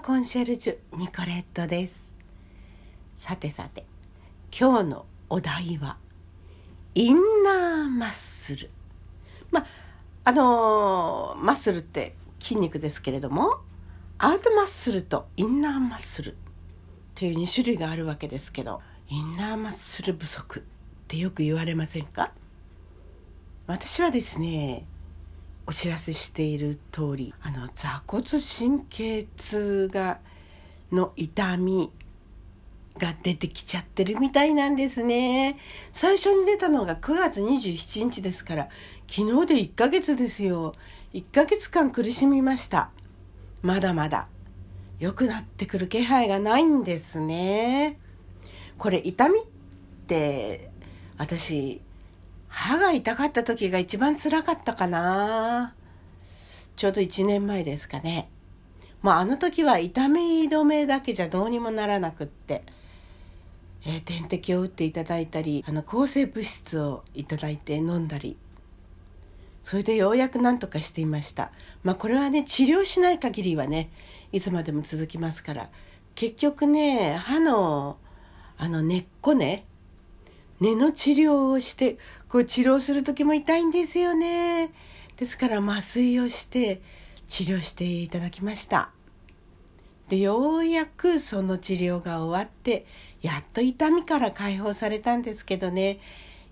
コンシェルジュニコレットです。さてさて今日のお題はインナーマッスル。まあのー、マッスルって筋肉ですけれどもアートマッスルとインナーマッスルという2種類があるわけですけどインナーマッスル不足ってよく言われませんか？私はですねお知らせしている通りあの座骨神経痛がの痛みが出てきちゃってるみたいなんですね。最初に出たのが9月27日ですから昨日で1ヶ月ですよ。1ヶ月間苦しみました。まだまだ。良くなってくる気配がないんですね。これ痛みって私歯が痛かった時が一番つらかったかな。ちょうど1年前ですかね。まああの時は痛み止めだけじゃどうにもならなくって、えー、点滴を打っていただいたりあの抗生物質をいただいて飲んだり。それでようやく何とかしていました。まあこれはね治療しない限りはねいつまでも続きますから。結局ね歯のあの根っこね根の治療をしてこう治療する時も痛いんですよね。ですから麻酔をして治療していただきました。でようやくその治療が終わってやっと痛みから解放されたんですけどね。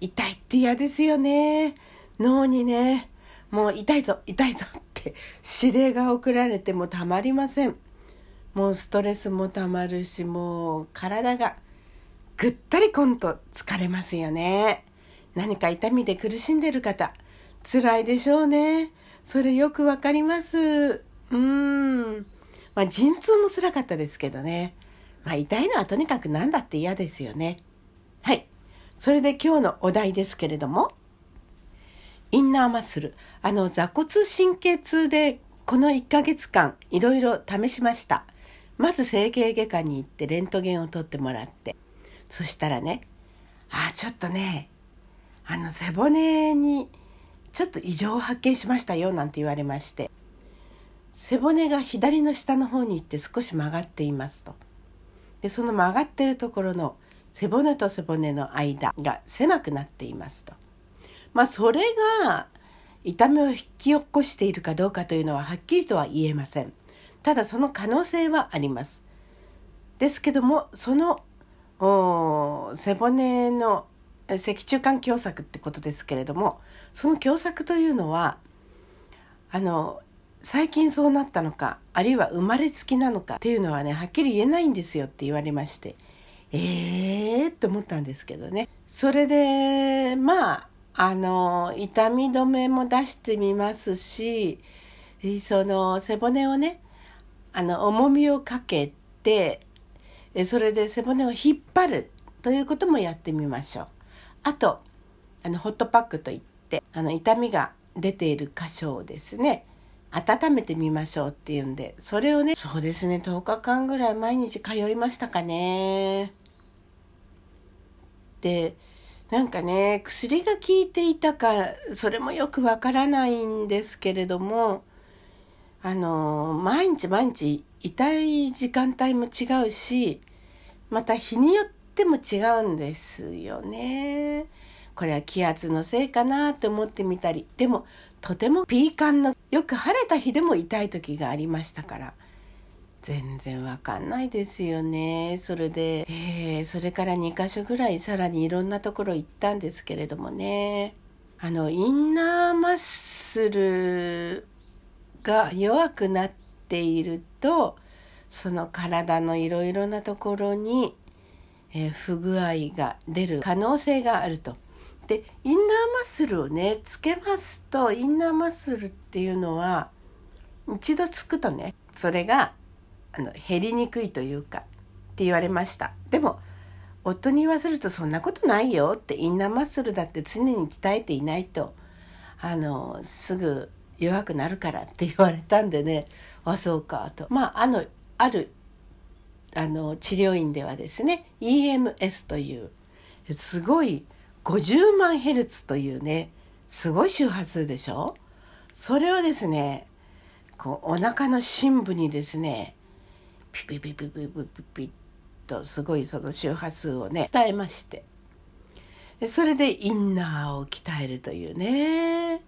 痛いって嫌ですよね。脳にねもう痛いぞ痛いぞって指令が送られてもたまりません。もうストレスもたまるしもう体がぐったりこんと疲れますよね。何か痛みで苦しんでる方、辛いでしょうね。それよくわかります。うーん。まあ、陣痛も辛かったですけどね。まあ、痛いのはとにかく何だって嫌ですよね。はい。それで今日のお題ですけれども、インナーマッスル。あの、座骨神経痛でこの1ヶ月間いろいろ試しました。まず整形外科に行ってレントゲンを取ってもらって、そしたらねああちょっとねあの背骨にちょっと異常を発見しましたよなんて言われまして背骨が左の下の方に行って少し曲がっていますと。でその曲がってるところの背骨と背骨の間が狭くなっていますと。まあそれが痛みを引き起こしているかどうかというのははっきりとは言えません。ただその可能性はあります。ですけどもその背骨の脊柱管狭窄ってことですけれどもその狭窄というのはあの最近そうなったのかあるいは生まれつきなのかっていうのはねはっきり言えないんですよって言われましてええー、って思ったんですけどね。それでまああの痛み止めも出してみますしその背骨をねあの重みをかけてそれで背骨を引っ張るということもやってみましょう。あとあのホットパックといってあの痛みが出ている箇所をですね温めてみましょうっていうんでそれをねそうですね10日間ぐらい毎日通いましたかね。でなんかね薬が効いていたかそれもよくわからないんですけれどもあの毎日毎日痛い時間帯も違うしまた日によっても違うんですよね。これは気圧のせいかなって思ってみたりでもとてもピーカンのよく晴れた日でも痛い時がありましたから全然わかんないですよねそれで、えー、それから2箇所ぐらいさらにいろんなところ行ったんですけれどもねあのインナーマッスルが弱くなっているとその体のいろいろなところに、えー、不具合が出る可能性があると。でインナーマッスルをねつけますとインナーマッスルっていうのは一度つくとねそれがあの減りにくいというかって言われましたでも夫に言わせるとそんなことないよってインナーマッスルだって常に鍛えていないとあのすぐ弱くなるからって言われたんでねあそうかとまああのあるあの治療院ではですね EMS というすごい50万ヘルツというねすごい周波数でしょ？それをですねこうお腹の深部にですねピピピピピピピピッとすごいその周波数をね伝えましてそれでインナーを鍛えるというね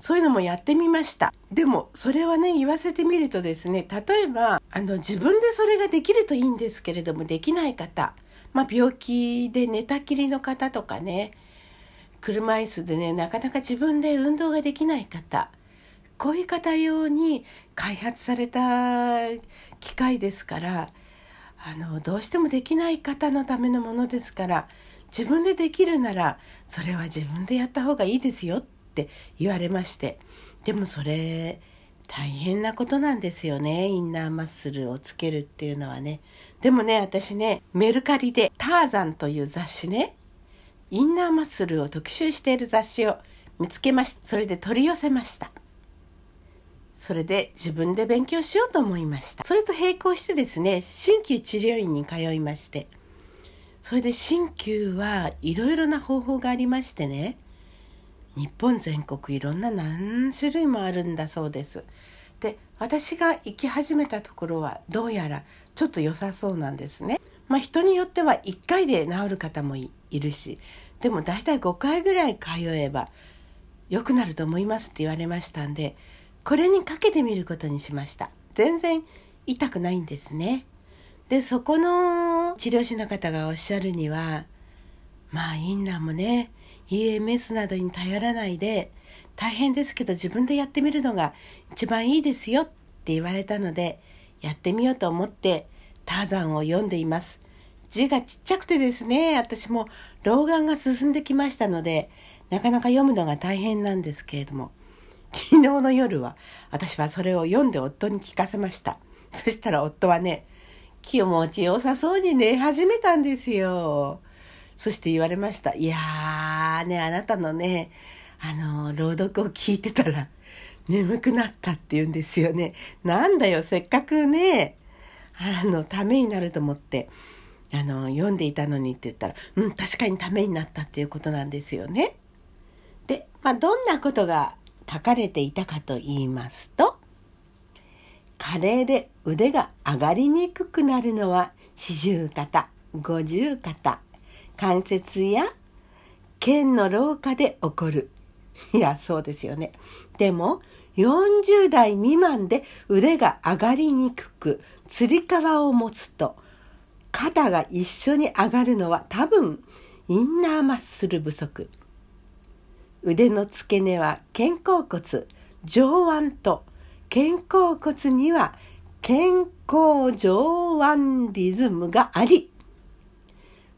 そういうのもやってみました。でもそれはね言わせてみるとですね例えばあの自分でそれができるといいんですけれどもできない方、まあ、病気で寝たきりの方とかね車椅子でねなかなか自分で運動ができない方こういう方用に開発された機械ですからあのどうしてもできない方のためのものですから自分でできるならそれは自分でやった方がいいですよってって言われまして。でもそれ大変なことなんですよね。インナーマッスルをつけるっていうのはね。でもね私ねメルカリで「ターザン」という雑誌ね。インナーマッスルを特集している雑誌を見つけましたそれで取り寄せました。それで自分で勉強しようと思いました。それと並行してですね鍼灸治療院に通いまして。それで鍼灸はいろいろな方法がありましてね。日本全国いろんな何種類もあるんだそうです。で私が行き始めたところはどうやらちょっと良さそうなんですね。まあ人によっては1回で治る方もいるしでも大体5回ぐらい通えば良くなると思いますって言われましたんでこれにかけてみることにしました。全然痛くないんですね。でそこの治療師の方がおっしゃるにはまあインナーもね。EMS などに頼らないで大変ですけど自分でやってみるのが一番いいですよって言われたのでやってみようと思ってターザンを読んでいます字がちっちゃくてですね私も老眼が進んできましたのでなかなか読むのが大変なんですけれども昨日の夜は私はそれを読んで夫に聞かせました。そしたら夫はね、気持ちよさそうに寝始めたんですよ。そして言われました。いやーね、あなたのね、あの、朗読を聞いてたら眠くなったって言うんですよね。なんだよ、せっかくね、あの、ためになると思って、あの、読んでいたのにって言ったら、うん、確かにためになったっていうことなんですよね。で、まあ、どんなことが書かれていたかと言いますと加齢で腕が上がりにくくなるのは四十肩五十肩関節や腱の老化で起こる。いやそうですよね。でも40代未満で腕が上がりにくくつり革を持つと肩が一緒に上がるのは多分インナーマッスル不足。腕の付け根は肩甲骨上腕と肩甲骨には肩甲上腕リズムがあり。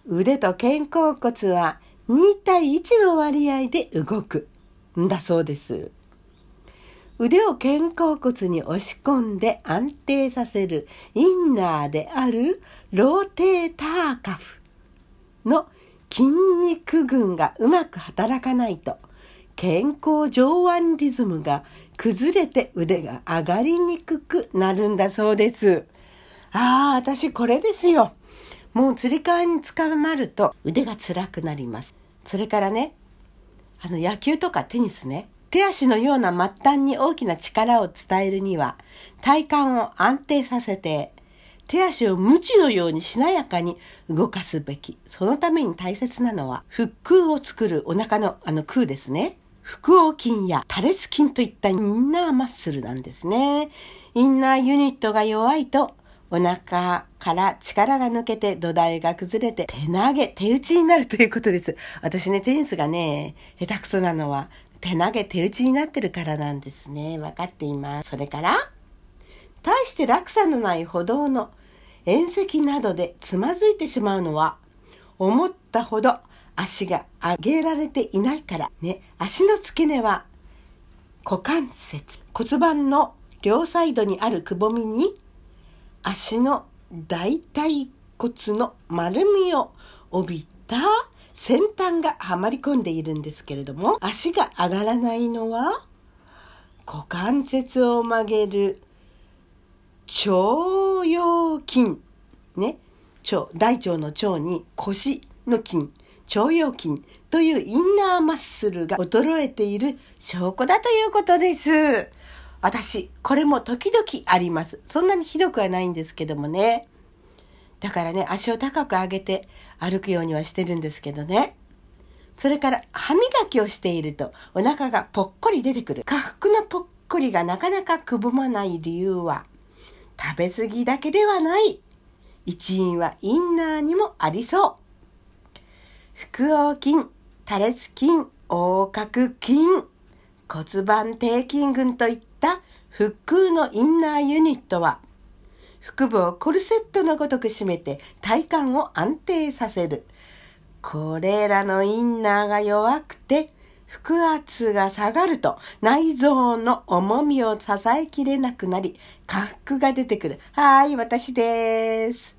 腕と肩甲骨は2対1の割合で動くんだそうです腕を肩甲骨に押し込んで安定させるインナーであるローテーターカフの筋肉群がうまく働かないと健康上腕リズムが崩れて腕が上がりにくくなるんだそうです。ああ、私これですよ。もうつり革につかまると腕が辛くなります。それからね、あの野球とかテニスね、手足のような末端に大きな力を伝えるには体幹を安定させて手足を無知のようにしなやかに動かすべき。そのために大切なのは腹腔を作るお腹のあの空ですね。腹横筋や多裂筋といったインナーマッスルなんですね。インナーユニットが弱いとお腹から力が抜けて土台が崩れて手投げ、手打ちになるということです。私ね、テニスがね、下手くそなのは手投げ、手打ちになってるからなんですね。分かっています。それから、大して落差のない歩道の縁石などでつまずいてしまうのは、思ったほど足が上げられていないからね足の付け根は股関節骨盤の両サイドにあるくぼみに足の大腿骨の丸みを帯びた先端がはまり込んでいるんですけれども足が上がらないのは股関節を曲げる腸腰筋。ね。腸大腸の腸に腰の筋。腸腰筋。というインナーマッスルが衰えている証拠だということです。私、これも時々あります。そんなにひどくはないんですけどもね。だからね、足を高く上げて歩くようにはしてるんですけどね。それから歯磨きをしているとお腹がぽっこり出てくる。下腹のぽっこりがなかなかくぼまない理由は食べ過ぎだけではない。一因はインナーにもありそう。腹横筋、多裂筋、横隔筋、骨盤底筋群といったった腹腔のインナーユニットは腹部をコルセットのごとく締めて体幹を安定させる。これらのインナーが弱くて腹圧が下がると内臓の重みを支えきれなくなり、下腹が出てくる。はい、私です。